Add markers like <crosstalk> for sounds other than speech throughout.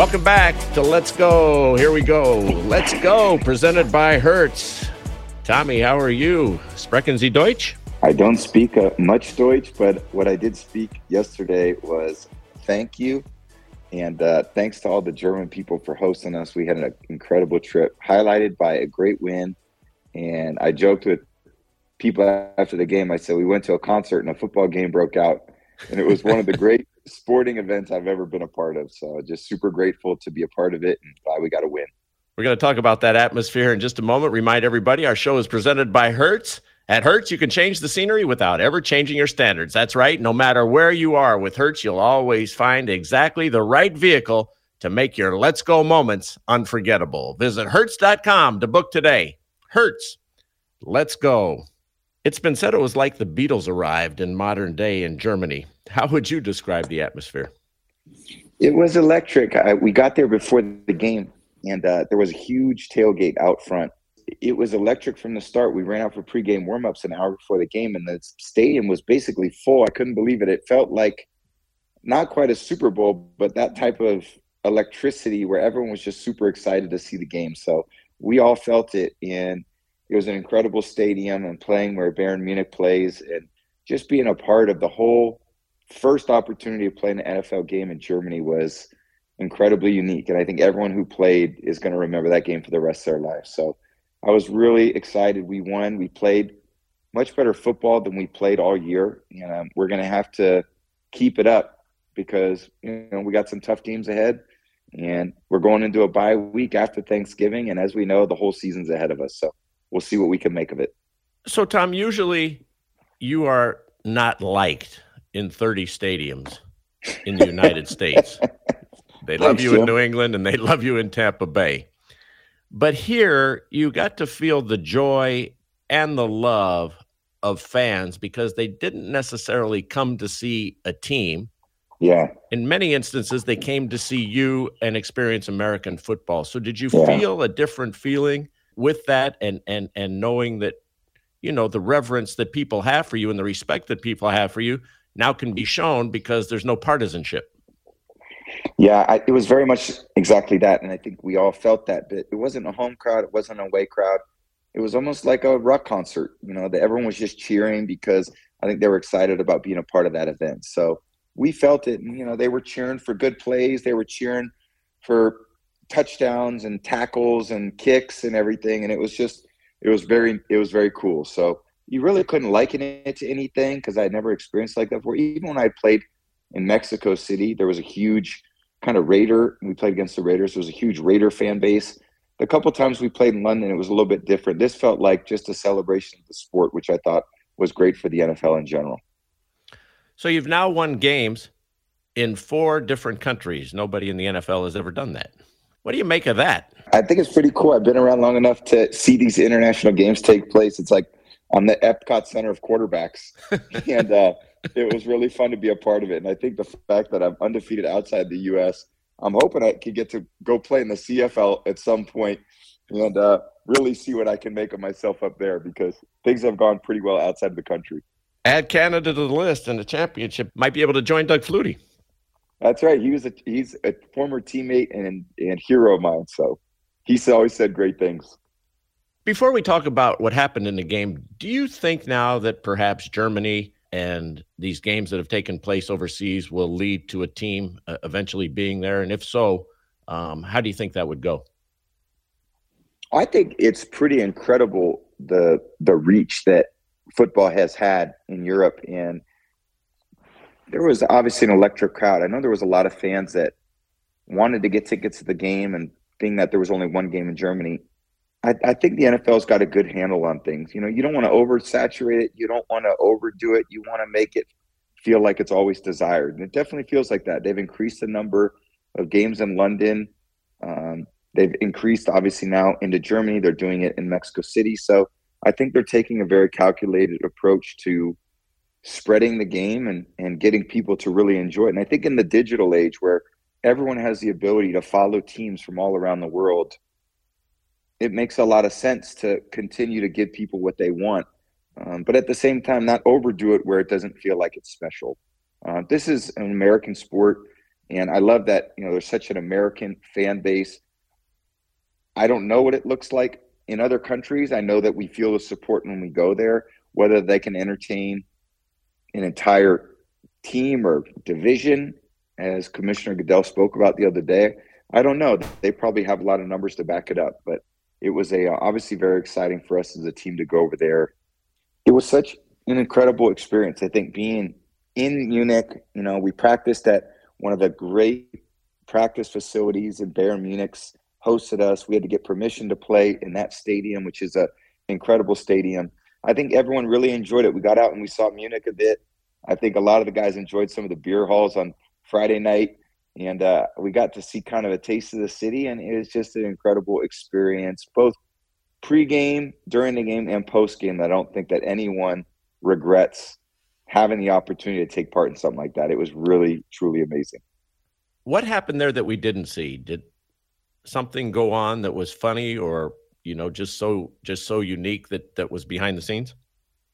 Welcome back to Let's Go. Here we go. Let's Go, presented by Hertz. Tommy, how are you? Sprechen Sie Deutsch? I don't speak uh, much Deutsch, but what I did speak yesterday was thank you. And uh, thanks to all the German people for hosting us. We had an incredible trip, highlighted by a great win. And I joked with people after the game. I said, We went to a concert and a football game broke out. And it was one of the <laughs> great sporting events I've ever been a part of. So just super grateful to be a part of it and glad we got a win. We're going to talk about that atmosphere in just a moment. Remind everybody our show is presented by Hertz. At Hertz, you can change the scenery without ever changing your standards. That's right. No matter where you are with Hertz, you'll always find exactly the right vehicle to make your let's go moments unforgettable. Visit Hertz.com to book today. Hertz, let's go. It's been said it was like the Beatles arrived in modern day in Germany. How would you describe the atmosphere? It was electric. I, we got there before the game, and uh, there was a huge tailgate out front it was electric from the start. We ran out for pregame warmups an hour before the game, and the stadium was basically full. I couldn't believe it. It felt like not quite a Super Bowl, but that type of electricity where everyone was just super excited to see the game. So we all felt it, and it was an incredible stadium and playing where Bayern Munich plays, and just being a part of the whole first opportunity to play an NFL game in Germany was incredibly unique. And I think everyone who played is going to remember that game for the rest of their life. So I was really excited. We won. We played much better football than we played all year, and um, we're going to have to keep it up because you know we got some tough teams ahead, and we're going into a bye week after Thanksgiving, and as we know, the whole season's ahead of us. So we'll see what we can make of it. So, Tom, usually you are not liked in 30 stadiums in the United <laughs> States. They love Thanks, you Jim. in New England and they love you in Tampa Bay. But here you got to feel the joy and the love of fans because they didn't necessarily come to see a team. Yeah. In many instances, they came to see you and experience American football. So did you yeah. feel a different feeling with that and and and knowing that, you know, the reverence that people have for you and the respect that people have for you now can be shown because there's no partisanship? Yeah, I, it was very much exactly that, and I think we all felt that. But it wasn't a home crowd; it wasn't a away crowd. It was almost like a rock concert. You know, that everyone was just cheering because I think they were excited about being a part of that event. So we felt it. And, you know, they were cheering for good plays. They were cheering for touchdowns and tackles and kicks and everything. And it was just, it was very, it was very cool. So you really couldn't liken it to anything because I had never experienced like that before. Even when I played in Mexico City, there was a huge kind of Raider. We played against the Raiders. There was a huge Raider fan base. The couple times we played in London, it was a little bit different. This felt like just a celebration of the sport, which I thought was great for the NFL in general. So you've now won games in four different countries. Nobody in the NFL has ever done that. What do you make of that? I think it's pretty cool. I've been around long enough to see these international games take place. It's like I'm the Epcot Center of quarterbacks, <laughs> and uh, it was really fun to be a part of it. And I think the fact that I'm undefeated outside the U.S., I'm hoping I can get to go play in the CFL at some point and uh, really see what I can make of myself up there because things have gone pretty well outside the country. Add Canada to the list, and the championship might be able to join Doug Flutie. That's right. He was a he's a former teammate and and hero of mine. So he's always said great things. Before we talk about what happened in the game, do you think now that perhaps Germany and these games that have taken place overseas will lead to a team uh, eventually being there? And if so, um, how do you think that would go? I think it's pretty incredible the the reach that football has had in Europe, and there was obviously an electric crowd. I know there was a lot of fans that wanted to get tickets to the game, and being that there was only one game in Germany, I, I, think the NFL's got a good handle on things. You know, you don't want to oversaturate it. You don't want to overdo it. You want to make it feel like it's always desired. And it definitely feels like that. They've increased the number of games in London. Um, they've increased, obviously, now into Germany. They're doing it in Mexico City. So I think they're taking a very calculated approach to spreading the game and, and getting people to really enjoy it. And I think in the digital age where everyone has the ability to follow teams from all around the world – it makes a lot of sense to continue to give people what they want, um, but at the same time, not overdo it where it doesn't feel like it's special. Uh, this is an American sport, And I love that, you know, there's such an American fan base. I don't know what it looks like in other countries. I know that we feel the support when we go there, whether they can entertain an entire team or division, as Commissioner Goodell spoke about the other day. I don't know. They probably have a lot of numbers to back it up, but it was a uh, obviously very exciting for us as a team to go over there. It was such an incredible experience. I think being in Munich, you know, we practiced at one of the great practice facilities in Bayern Munich's hosted us. We had to get permission to play in that stadium, which is a incredible stadium. I think everyone really enjoyed it. We got out and we saw Munich a bit. I think a lot of the guys enjoyed some of the beer halls on Friday night, and uh, we got to see kind of a taste of the city, and it was just an incredible experience, both pre-game, during the game, and post-game. I don't think that anyone regrets having the opportunity to take part in something like that. It was really, truly amazing. What happened there that we didn't see? Did something go on that was funny or you know just so just so unique that that was behind the scenes?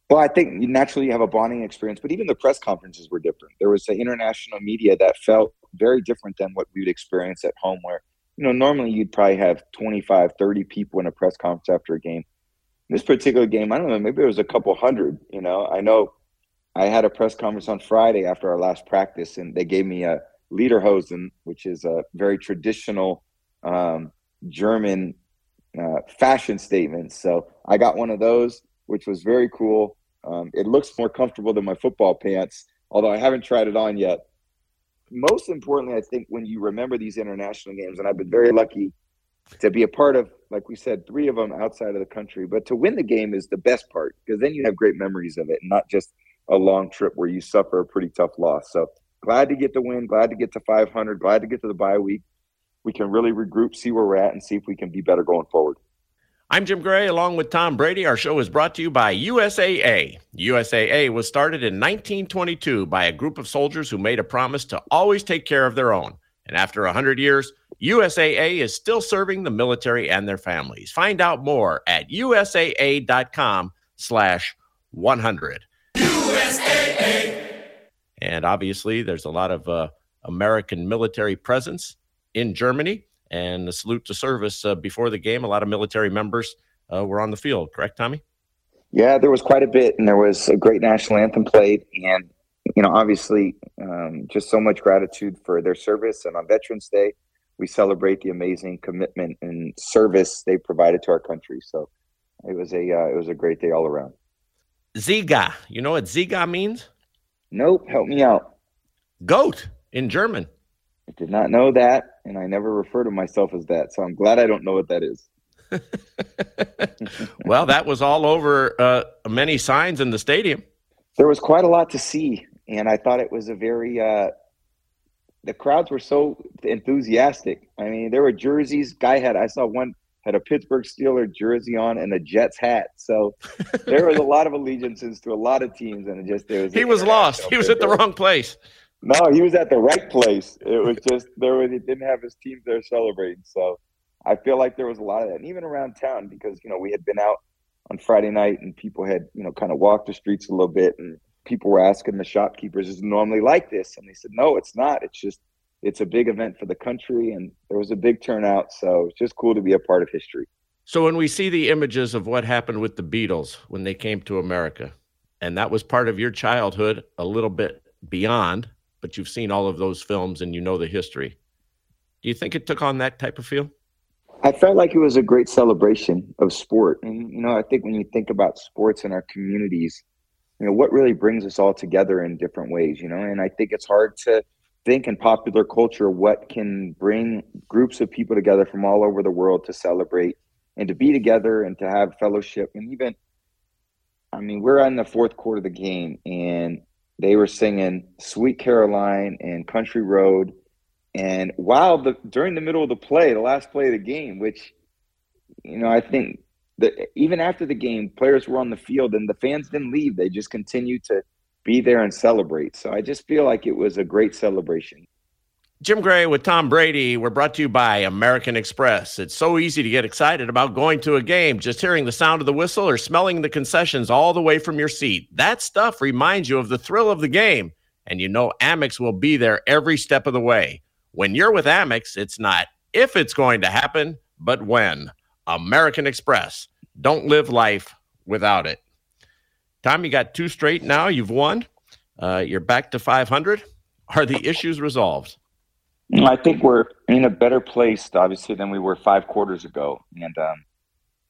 Well, I think naturally you have a bonding experience, but even the press conferences were different. There was the international media that felt very different than what we would experience at home, where, you know, normally you'd probably have 25, 30 people in a press conference after a game. This particular game, I don't know, maybe it was a couple hundred, you know. I know I had a press conference on Friday after our last practice, and they gave me a Lederhosen, which is a very traditional um, German uh, fashion statements. So I got one of those, which was very cool. Um, it looks more comfortable than my football pants, although I haven't tried it on yet. Most importantly, I think when you remember these international games, and I've been very lucky to be a part of, like we said, three of them outside of the country, but to win the game is the best part because then you have great memories of it not just a long trip where you suffer a pretty tough loss. So glad to get the win, glad to get to 500, glad to get to the bye week. We can really regroup, see where we're at, and see if we can be better going forward. I'm Jim Gray along with Tom Brady. Our show is brought to you by USAA. USAA was started in 1922 by a group of soldiers who made a promise to always take care of their own. And after 100 years, USAA is still serving the military and their families. Find out more at usaa.com slash 100. USAA. And obviously, there's a lot of uh, American military presence in Germany and the salute to service uh, before the game. A lot of military members uh, were on the field, correct, Tommy? Yeah, there was quite a bit, and there was a great national anthem played, and you know, obviously, um, just so much gratitude for their service. And on Veterans Day, we celebrate the amazing commitment and service they provided to our country. So it was a uh, it was a great day all around. Ziga, you know what Ziga means? Nope, help me out. Goat in German. I did not know that, and I never refer to myself as that. So I'm glad I don't know what that is. <laughs> well, that was all over uh, many signs in the stadium. There was quite a lot to see, and I thought it was a very. Uh, the crowds were so enthusiastic. I mean, there were jerseys. Guy had I saw one had a Pittsburgh Steeler jersey on and a Jets hat. So there was a lot of allegiances to a lot of teams, and it just there was. He was lost. <laughs> He was at the wrong place. No, he was at the right place. It was just there was he didn't have his team there celebrating. So I feel like there was a lot of that, and even around town because you know we had been out on Friday night and people had you know kind of walked the streets a little bit, and people were asking the shopkeepers, "Is it normally like this?" And they said, "No, it's not. It's just it's a big event for the country, and there was a big turnout. So it's just cool to be a part of history." So when we see the images of what happened with the Beatles when they came to America, and that was part of your childhood, a little bit beyond but you've seen all of those films and you know the history. Do you think it took on that type of feel? I felt like it was a great celebration of sport. And, you know, I think when you think about sports in our communities, you know, what really brings us all together in different ways, you know, and I think it's hard to think in popular culture what can bring groups of people together from all over the world to celebrate and to be together and to have fellowship. And even, I mean, we're in the fourth quarter of the game and they were singing Sweet Caroline and Country Road. And while the during the middle of the play, the last play of the game, which you know, I think that even after the game, players were on the field and the fans didn't leave. They just continued to be there and celebrate. So I just feel like it was a great celebration. Jim Gray with Tom Brady. We're brought to you by American Express. It's so easy to get excited about going to a game, just hearing the sound of the whistle or smelling the concessions all the way from your seat. That stuff reminds you of the thrill of the game, and you know Amex will be there every step of the way. When you're with Amex, it's not if it's going to happen, but when. American Express. Don't live life without it. Tom, you got two straight now. You've won. Uh, you're back to 500. Are the issues resolved? I think we're in a better place, obviously, than we were five quarters ago. And, um,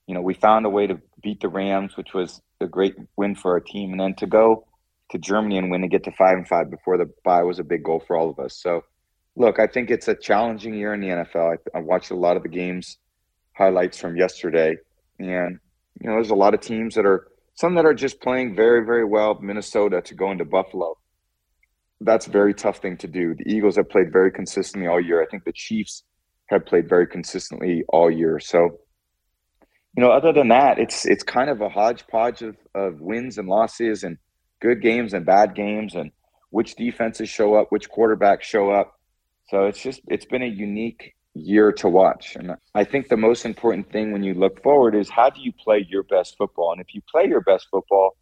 you know, we found a way to beat the Rams, which was a great win for our team. And then to go to Germany and win and get to five and five before the bye was a big goal for all of us. So, look, I think it's a challenging year in the NFL. I, I watched a lot of the games highlights from yesterday, and you know, there's a lot of teams that are some that are just playing very, very well. Minnesota to go into Buffalo, that's a very tough thing to do. The Eagles have played very consistently all year. I think the Chiefs have played very consistently all year. So, you know, other than that, it's it's kind of a hodgepodge of, of wins and losses and good games and bad games and which defenses show up, which quarterbacks show up. So it's just it's been a unique year to watch. And I think the most important thing when you look forward is how do you play your best football? And if you play your best football,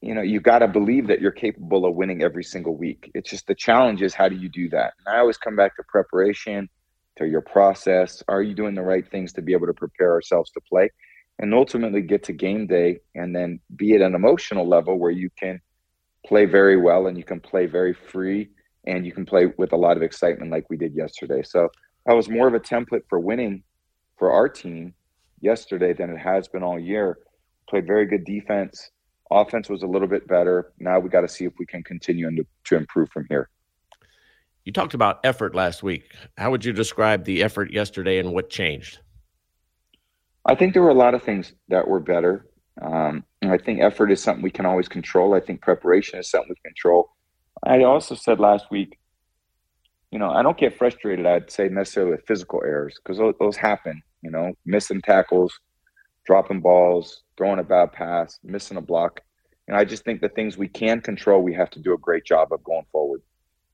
you know, you got to believe that you're capable of winning every single week. It's just the challenge is how do you do that? And I always come back to preparation, to your process. Are you doing the right things to be able to prepare ourselves to play? And ultimately get to game day and then be at an emotional level where you can play very well and you can play very free and you can play with a lot of excitement like we did yesterday. So that was more of a template for winning for our team yesterday than it has been all year. Played very good defense. Offense was a little bit better. Now we got to see if we can continue to, to improve from here. You talked about effort last week. How would you describe the effort yesterday and what changed? I think there were a lot of things that were better. Um, I think effort is something we can always control. I think preparation is something we can control. I also said last week, you know, I don't get frustrated, I'd say necessarily with physical errors because those, those happen, you know, missing tackles, dropping balls, throwing a bad pass, missing a block. And I just think the things we can control, we have to do a great job of going forward.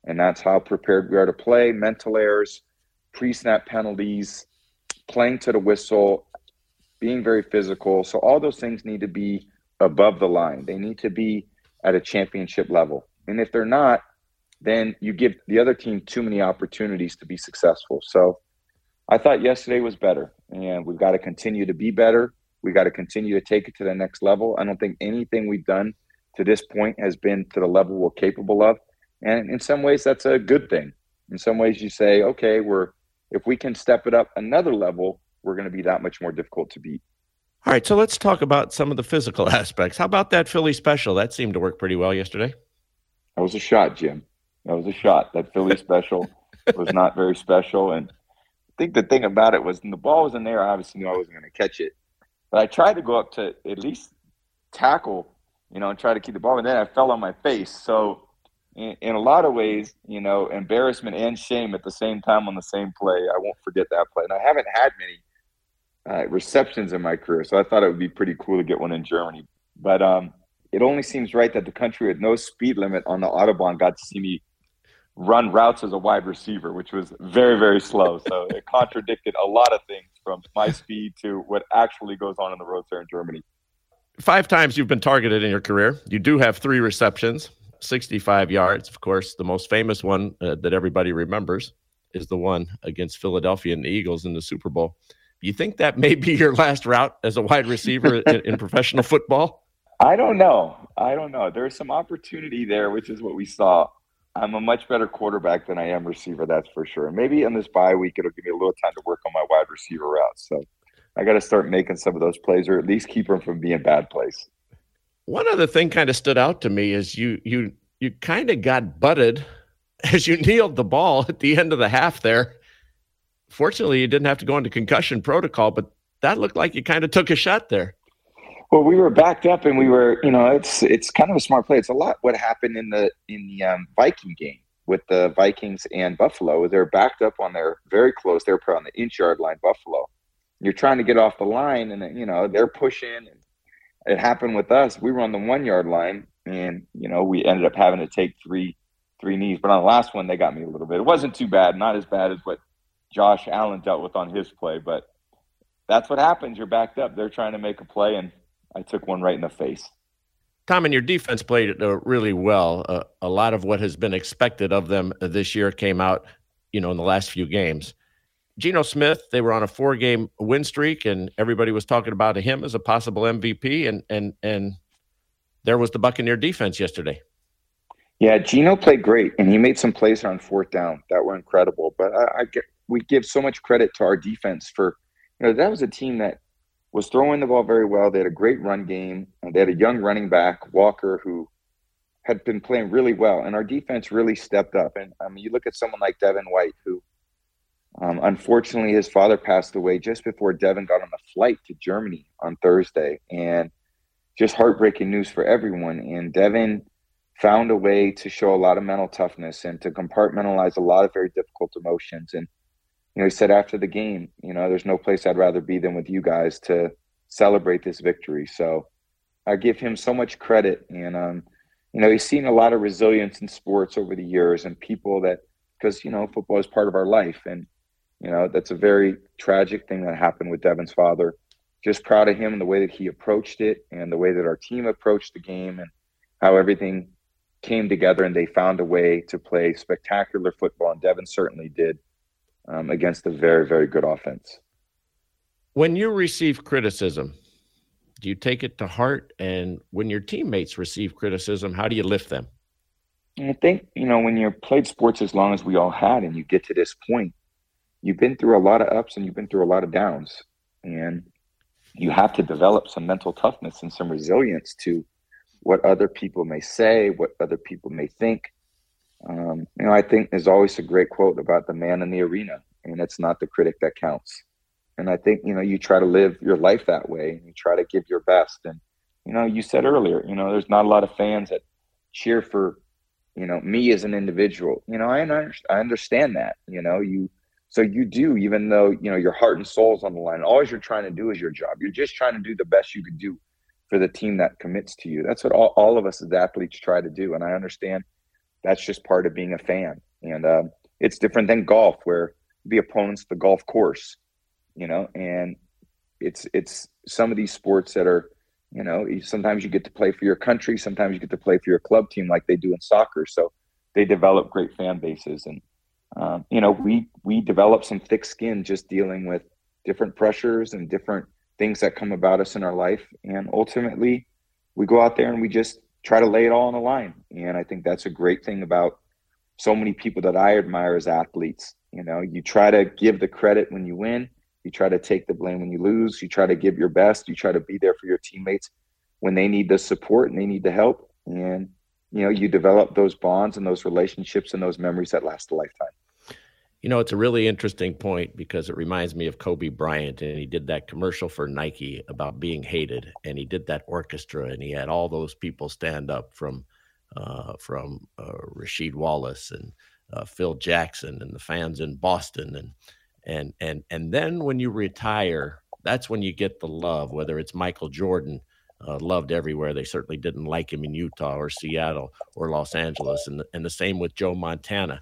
And that's how prepared we are to play mental errors, pre snap penalties, playing to the whistle, being very physical. So all those things need to be above the line. They need to be at a championship level. And if they're not, then you give the other team too many opportunities to be successful. So I thought yesterday was better, and we've got to continue to be better. We got to continue to take it to the next level. I don't think anything we've done to this point has been to the level we're capable of. And in some ways, that's a good thing. In some ways, you say, okay, we're if we can step it up another level, we're going to be that much more difficult to beat. All right, so let's talk about some of the physical <laughs> aspects. How about that Philly special? That seemed to work pretty well yesterday. That was a shot, Jim. That was a shot. That Philly <laughs> special was not very special. And I think the thing about it was when the ball was in there, I obviously knew I wasn't going to catch it. But I tried to go up to at least tackle, you know, and try to keep the ball. And then I fell on my face. So in, in a lot of ways, you know, embarrassment and shame at the same time on the same play. I won't forget that play. And I haven't had many uh, receptions in my career. So I thought it would be pretty cool to get one in Germany. But um, it only seems right that the country with no speed limit on the Autobahn got to see me run routes as a wide receiver, which was very, very slow. So <laughs> it contradicted a lot of things from my speed to what actually goes on in the roads there in Germany. Five times you've been targeted in your career. You do have three receptions, 65 yards. Of course, the most famous one uh, that everybody remembers is the one against Philadelphia and the Eagles in the Super Bowl. You think that may be your last route as a wide receiver in, in professional football? I don't know. I don't know. There's some opportunity there, which is what we saw. I'm a much better quarterback than I am receiver, that's for sure. And Maybe in this bye week, it'll give me a little time to work on my wide receiver routes. So I got to start making some of those plays, or at least keep them from being bad plays. One other thing kind of stood out to me is you you you kind of got butted <laughs> as you kneeled the ball at the end of the half there. Fortunately, you didn't have to go into concussion protocol, but that looked like you kind of took a shot there. Well, we were backed up, and we were, you know, it's it's kind of a smart play. It's a lot what happened in the in the um, Viking game with the Vikings and Buffalo. They're backed up on their very close. They're probably on the inch yard line. Buffalo. You're trying to get off the line, and you know they're pushing. It happened with us. We were on the one yard line, and you know we ended up having to take three three knees. But on the last one, they got me a little bit. It wasn't too bad. Not as bad as what Josh Allen dealt with on his play, but that's what happens. You're backed up. They're trying to make a play, and I took one right in the face. Tom, and your defense played uh, really well. Uh, a lot of what has been expected of them this year came out. you know, in the last few games. Geno Smith, they were on a four game win streak, and everybody was talking about him as a possible MVP. And and and there was the Buccaneer defense yesterday. Yeah, Geno played great, and he made some plays on fourth down that were incredible. But I, I get we give so much credit to our defense for, you know, that was a team that was throwing the ball very well. They had a great run game. They had a young running back, Walker, who had been playing really well, and our defense really stepped up. And I mean, you look at someone like Devin White, who um, unfortunately his father passed away just before Devin got on a flight to Germany on Thursday, and just heartbreaking news for everyone. And Devin found a way to show a lot of mental toughness and to compartmentalize a lot of very difficult emotions. And you know, he said after the game, you know, there's no place I'd rather be than with you guys to celebrate this victory. So I give him so much credit, and um, you know, he's seen a lot of resilience in sports over the years, and people that because you know football is part of our life, and you know that's a very tragic thing that happened with Devin's father. Just proud of him and the way that he approached it, and the way that our team approached the game, and how everything came together, and they found a way to play spectacular football, and Devin certainly did um, against a very very good offense. When you receive criticism, do you take it to heart? And when your teammates receive criticism, how do you lift them? I think, you know, when you've played sports as long as we all had and you get to this point, you've been through a lot of ups and you've been through a lot of downs. And you have to develop some mental toughness and some resilience to what other people may say, what other people may think. Um, you know, I think there's always a great quote about the man in the arena, and it's not the critic that counts. And I think, you know, you try to live your life that way and you try to give your best. And, you know, you said earlier, you know, there's not a lot of fans that cheer for, you know, me as an individual. You know, I, I understand that, you know, you, so you do, even though, you know, your heart and soul's on the line, all you're trying to do is your job. You're just trying to do the best you could do for the team that commits to you. That's what all, all of us as athletes try to do. And I understand that's just part of being a fan. And uh, it's different than golf, where the opponent's the golf course you know, and it's it's some of these sports that are, you know, sometimes you get to play for your country, sometimes you get to play for your club team like they do in soccer. So they develop great fan bases, and um, you know, we we develop some thick skin just dealing with different pressures and different things that come about us in our life, and ultimately, we go out there and we just try to lay it all on the line. And I think that's a great thing about so many people that I admire as athletes. You know, you try to give the credit when you win you try to take the blame when you lose. You try to give your best. You try to be there for your teammates when they need the support and they need the help. And, you know, you develop those bonds and those relationships and those memories that last a lifetime. You know, it's a really interesting point because it reminds me of Kobe Bryant, and he did that commercial for Nike about being hated, and he did that orchestra, and he had all those people stand up from uh, from uh, Wallace and uh, Phil Jackson and the fans in Boston, and and and and then when you retire that's when you get the love whether it's michael jordan uh, loved everywhere. They certainly didn't like him in utah or seattle or los angeles and, and the same with joe montana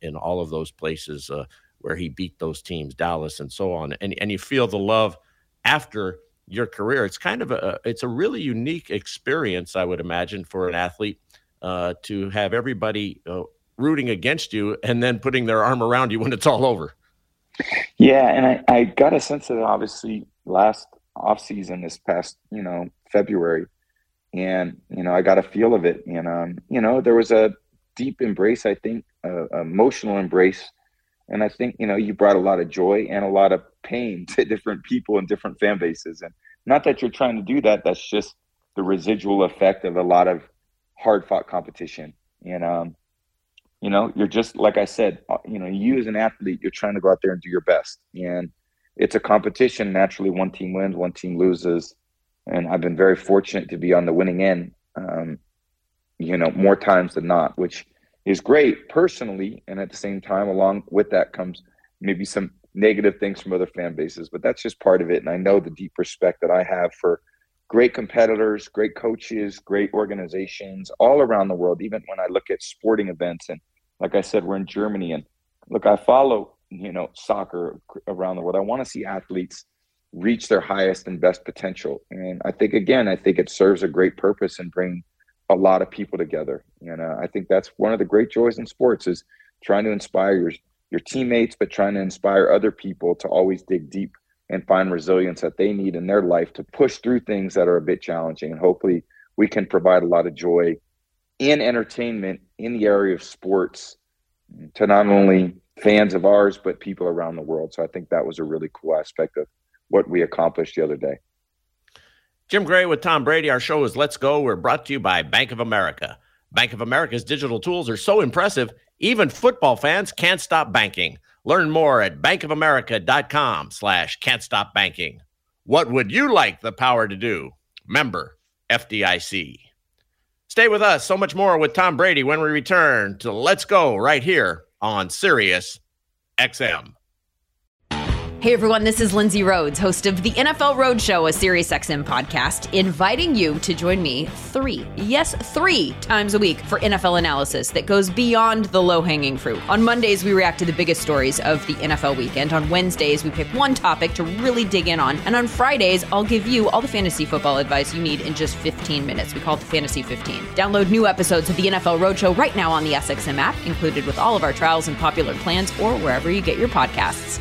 in all of those places uh, where he beat those teams dallas and so on and, and you feel the love after your career it's kind of a it's a really unique experience i would imagine for an athlete uh, to have everybody uh, rooting against you and then putting their arm around you when it's all over yeah, and I, I got a sense of it obviously last off season this past, you know, February. And, you know, I got a feel of it. And um, you know, there was a deep embrace, I think, emotional embrace. And I think, you know, you brought a lot of joy and a lot of pain <laughs> to different people and different fan bases. And not that you're trying to do that, that's just the residual effect of a lot of hard fought competition. And um, you know you're just like i said uh, you know you as an athlete you're trying to go out there and do your best and it's a competition naturally one team wins one team loses and i've been very fortunate to be on the winning end um, you know more times than not which is great personally and at the same time along with that comes maybe some negative things from other fan bases but that's just part of it and i know the deep respect that i have for great competitors great coaches great organizations all around the world even when i look at sporting events and like I said, we're in Germany, and look, I follow you know soccer around the world. I want to see athletes reach their highest and best potential, and I think again, I think it serves a great purpose and bring a lot of people together. And uh, I think that's one of the great joys in sports is trying to inspire your your teammates, but trying to inspire other people to always dig deep and find resilience that they need in their life to push through things that are a bit challenging. And hopefully, we can provide a lot of joy and entertainment in the area of sports to not only fans of ours, but people around the world. So I think that was a really cool aspect of what we accomplished the other day. Jim Gray with Tom Brady. Our show is Let's Go. We're brought to you by Bank of America. Bank of America's digital tools are so impressive, even football fans can't stop banking. Learn more at bankofamerica.com slash can't stop banking. What would you like the power to do? Member FDIC. Stay with us. So much more with Tom Brady when we return to Let's Go right here on Sirius XM. Hey everyone, this is Lindsay Rhodes, host of the NFL Roadshow, a SiriusXM podcast, inviting you to join me three, yes, three times a week for NFL analysis that goes beyond the low hanging fruit. On Mondays, we react to the biggest stories of the NFL weekend. On Wednesdays, we pick one topic to really dig in on. And on Fridays, I'll give you all the fantasy football advice you need in just 15 minutes. We call it the Fantasy 15. Download new episodes of the NFL Roadshow right now on the SXM app, included with all of our trials and popular plans, or wherever you get your podcasts.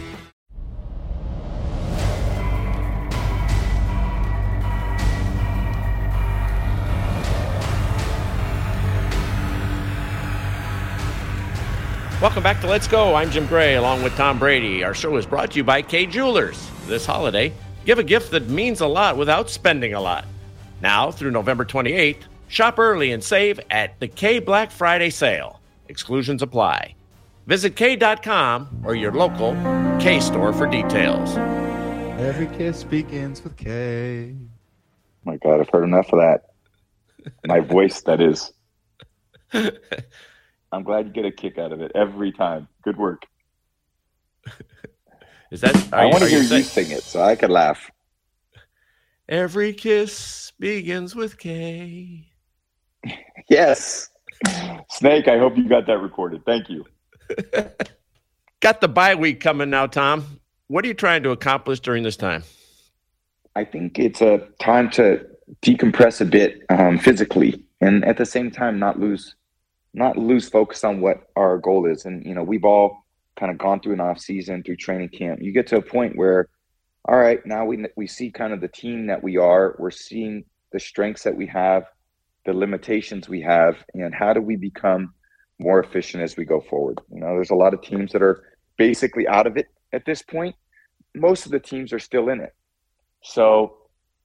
Welcome back to Let's Go. I'm Jim Gray along with Tom Brady. Our show is brought to you by Kay Jewelers. This holiday, give a gift that means a lot without spending a lot. Now through November 28th, shop early and save at the Kay Black Friday sale. Exclusions apply. Visit Kay.com or your local Kay store for details. Every kiss begins with Kay. my God, I've heard enough of that. My voice, that is. <laughs> I'm glad you get a kick out of it every time. Good work. <laughs> Is that? I want to hear saying, you sing it so I can laugh. <laughs> Every kiss begins with Kay. <laughs> Yes. Snake, I hope you got that recorded. Thank you. Got the bye week coming now, Tom. What are you trying to accomplish during this time? I think it's a time to decompress a bit um, physically and at the same time not lose not lose focus on what our goal is. And you know, we've all kind of gone through an off season through training camp. You get to a point where, all right, now we we see kind of the team that we are. We're seeing the strengths that we have, the limitations we have, and how do we become more efficient as we go forward. You know, there's a lot of teams that are basically out of it at this point. Most of the teams are still in it. So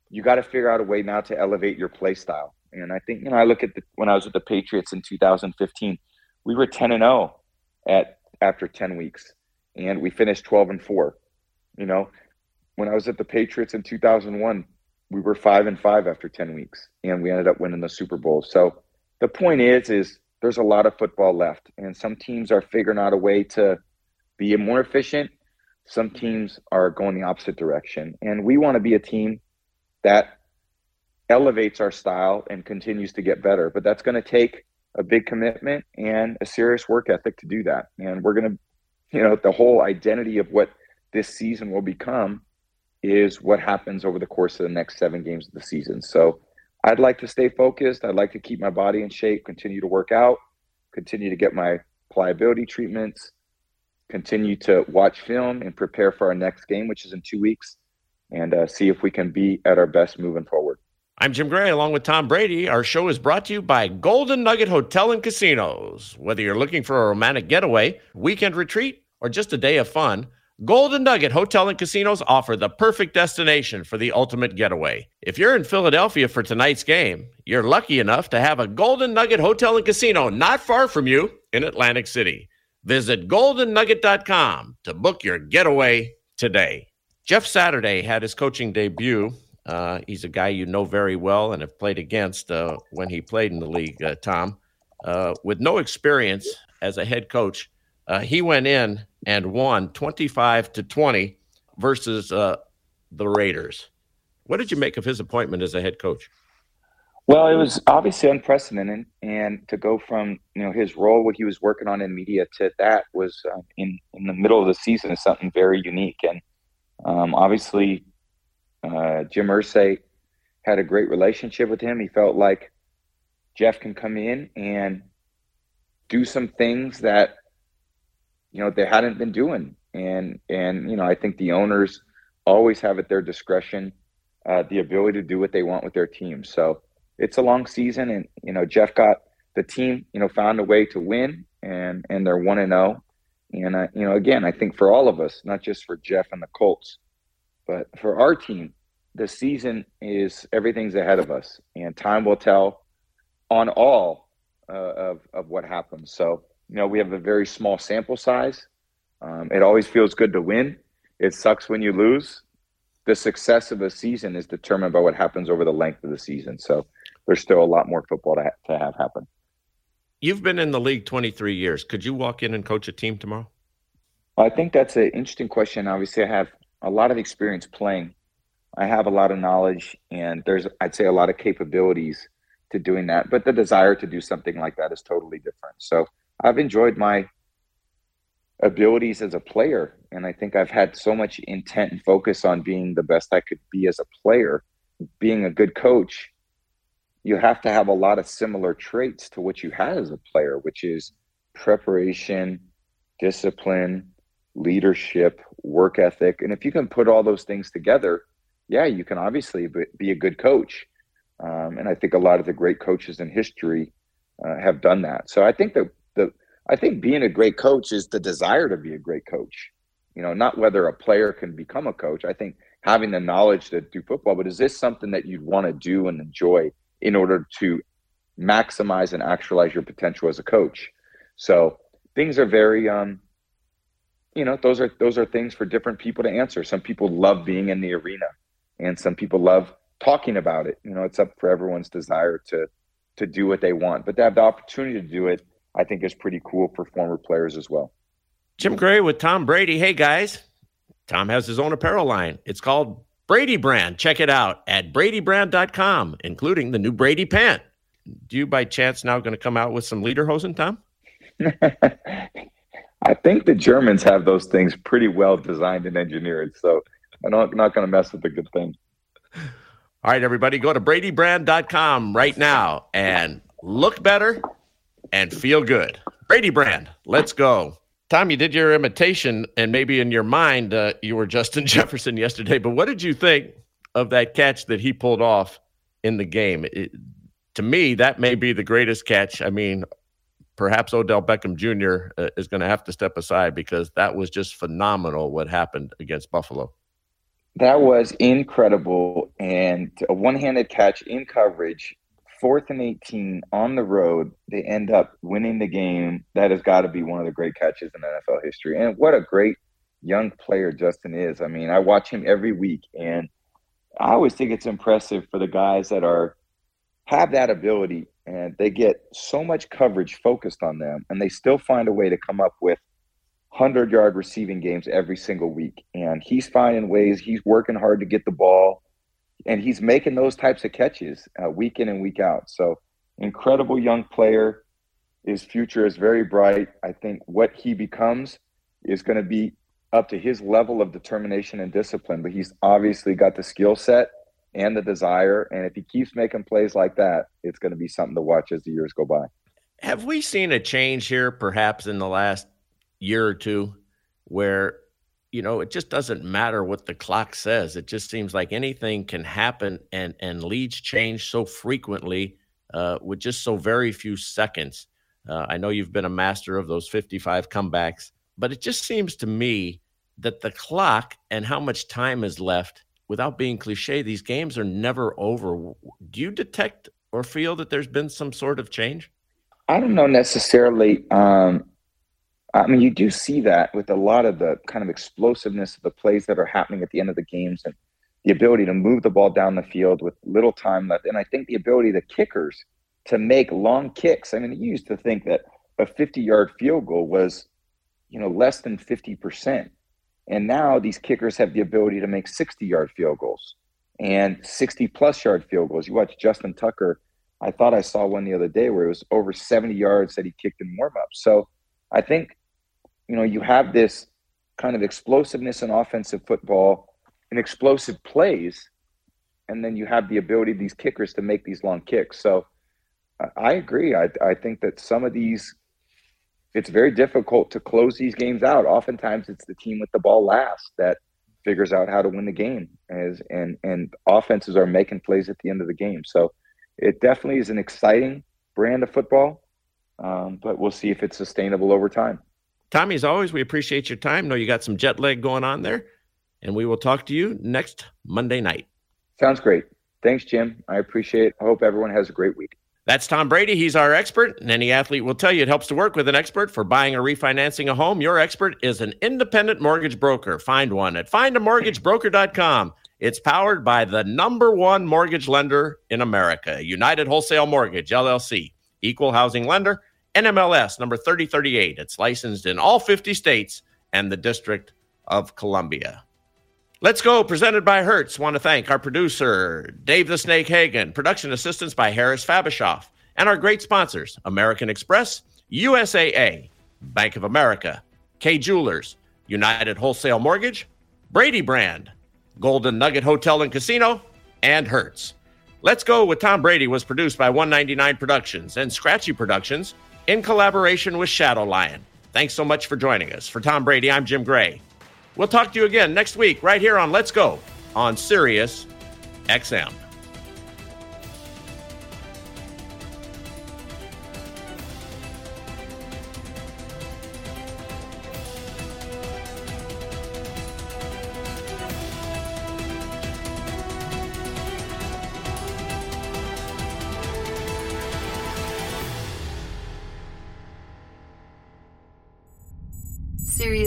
you got to figure out a way now to elevate your play style. And I think, you know, I look at the, when I was with the Patriots in 2015, we were 10 and 0 at after 10 weeks, and we finished 12 and 4. You know, when I was at the Patriots in 2001, we were 5 and 5 after 10 weeks, and we ended up winning the Super Bowl. So the point is, is there's a lot of football left, and some teams are figuring out a way to be more efficient. Some teams are going the opposite direction, and we want to be a team that elevates our style and continues to get better. But that's going to take a big commitment and a serious work ethic to do that. And we're going to, you know, the whole identity of what this season will become is what happens over the course of the next seven games of the season. So I'd like to stay focused. I'd like to keep my body in shape, continue to work out, continue to get my pliability treatments, continue to watch film and prepare for our next game, which is in two weeks, and uh, see if we can be at our best moving forward. I'm Jim Gray along with Tom Brady. Our show is brought to you by Golden Nugget Hotel and Casinos. Whether you're looking for a romantic getaway, weekend retreat, or just a day of fun, Golden Nugget Hotel and Casinos offer the perfect destination for the ultimate getaway. If you're in Philadelphia for tonight's game, you're lucky enough to have a Golden Nugget Hotel and Casino not far from you in Atlantic City. Visit goldennugget.com to book your getaway today. Jeff Saturday had his coaching debut uh, he's a guy you know very well and have played against uh, when he played in the league, uh, Tom. Uh, with no experience as a head coach, uh, he went in and won 25 to 20 versus uh, the Raiders. What did you make of his appointment as a head coach? Well, it was obviously unprecedented, and to go from you know his role, what he was working on in media, to that was in in the middle of the season is something very unique, and um, obviously uh, Jim Irsay had a great relationship with him. He felt like Jeff can come in and do some things that you know, they hadn't been doing. And, and, you know, I think the owners always have at their discretion uh, the ability to do what they want with their team. So it's a long season. And, you know, Jeff got the team, you know, found a way to win and, and they're 1 and 0. And, uh, you know, again, I think for all of us, not just for Jeff and the Colts, but for our team, the season is everything's ahead of us, and time will tell on all uh, of of what happens. So you know we have a very small sample size. Um, it always feels good to win. It sucks when you lose. The success of a season is determined by what happens over the length of the season. So there's still a lot more football to, ha- to have happen. You've been in the league 23 years. Could you walk in and coach a team tomorrow? I think that's an interesting question. Obviously, I have a lot of experience playing I have a lot of knowledge and there's, I'd say, a lot of capabilities to doing that. But the desire to do something like that is totally different. So I've enjoyed my abilities as a player. And I think I've had so much intent and focus on being the best I could be as a player, being a good coach. You have to have a lot of similar traits to what you had as a player, which is preparation, discipline, leadership, work ethic. And if you can put all those things together, yeah, you can obviously be a good coach. Um, and I think a lot of the great coaches in history uh, have done that. So I think that the I think being a great coach is the desire to be a great coach. You know, not whether a player can become a coach. I think having the knowledge to do football, but is this something that you'd want to do and enjoy in order to maximize and actualize your potential as a coach? So things are very um, you know, those are those are things for different people to answer. Some people love being in the arena and some people love talking about it. You know, it's up for everyone's desire to to do what they want, but to have the opportunity to do it, I think is pretty cool for former players as well. Jim Gray with Tom Brady. Hey guys, Tom has his own apparel line. It's called Brady Brand. Check it out at bradybrand.com, including the new Brady pant. Do you by chance now going to come out with some lederhosen, Tom? <laughs> I think the Germans have those things pretty well designed and engineered. So I'm not, not going to mess with a good thing. All right, everybody, go to bradybrand.com right now and look better and feel good. Brady Brand, let's go. Tom, you did your imitation, and maybe in your mind uh, you were Justin <laughs> Jefferson yesterday, but what did you think of that catch that he pulled off in the game? It, to me, that may be the greatest catch. I mean, perhaps Odell Beckham Jr. Uh, is going to have to step aside because that was just phenomenal what happened against Buffalo. That was incredible. And a one handed catch in coverage, fourth and 18 on the road. They end up winning the game. That has got to be one of the great catches in NFL history. And what a great young player Justin is. I mean, I watch him every week, and I always think it's impressive for the guys that are have that ability and they get so much coverage focused on them and they still find a way to come up with 100 yard receiving games every single week. And he's finding ways, he's working hard to get the ball, and he's making those types of catches uh, week in and week out. So, incredible young player. His future is very bright. I think what he becomes is going to be up to his level of determination and discipline, but he's obviously got the skill set and the desire. And if he keeps making plays like that, it's going to be something to watch as the years go by. Have we seen a change here, perhaps in the last year or two where you know it just doesn't matter what the clock says it just seems like anything can happen and and leads change so frequently uh, with just so very few seconds uh, i know you've been a master of those 55 comebacks but it just seems to me that the clock and how much time is left without being cliche these games are never over do you detect or feel that there's been some sort of change i don't know necessarily um, I mean, you do see that with a lot of the kind of explosiveness of the plays that are happening at the end of the games and the ability to move the ball down the field with little time left. And I think the ability of the kickers to make long kicks. I mean, you used to think that a 50 yard field goal was, you know, less than 50%. And now these kickers have the ability to make 60 yard field goals and 60 plus yard field goals. You watch Justin Tucker. I thought I saw one the other day where it was over 70 yards that he kicked in warm up. So I think you know, you have this kind of explosiveness in offensive football and explosive plays, and then you have the ability of these kickers to make these long kicks. So uh, I agree. I, I think that some of these it's very difficult to close these games out. Oftentimes, it's the team with the ball last that figures out how to win the game, as and and offenses are making plays at the end of the game. So it definitely is an exciting brand of football, um, but we'll see if it's sustainable over time. Tommy, as always, we appreciate your time. Know you got some jet lag going on there, and we will talk to you next Monday night. Sounds great. Thanks, Jim. I appreciate it. I hope everyone has a great week. That's Tom Brady. He's our expert, and any athlete will tell you it helps to work with an expert for buying or refinancing a home. Your expert is an independent mortgage broker. Find one at findamortgagebroker.com. It's powered by the number one mortgage lender in America, United Wholesale Mortgage, LLC, equal housing lender, NMLS number 3038. It's licensed in all 50 states and the District of Columbia. Let's go, presented by Hertz. Want to thank our producer, Dave the Snake Hagen, production assistance by Harris Fabishoff, and our great sponsors, American Express, USAA, Bank of America, Kay Jewelers, United Wholesale Mortgage, Brady Brand, Golden Nugget Hotel and Casino, and Hertz. Let's Go with Tom Brady was produced by 199 Productions and Scratchy Productions in collaboration with Shadow Lion. Thanks so much for joining us. For Tom Brady, I'm Jim Gray. We'll talk to you again next week right here on Let's Go on Sirius XM.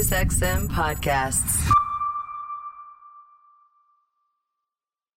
SiriusXM podcasts.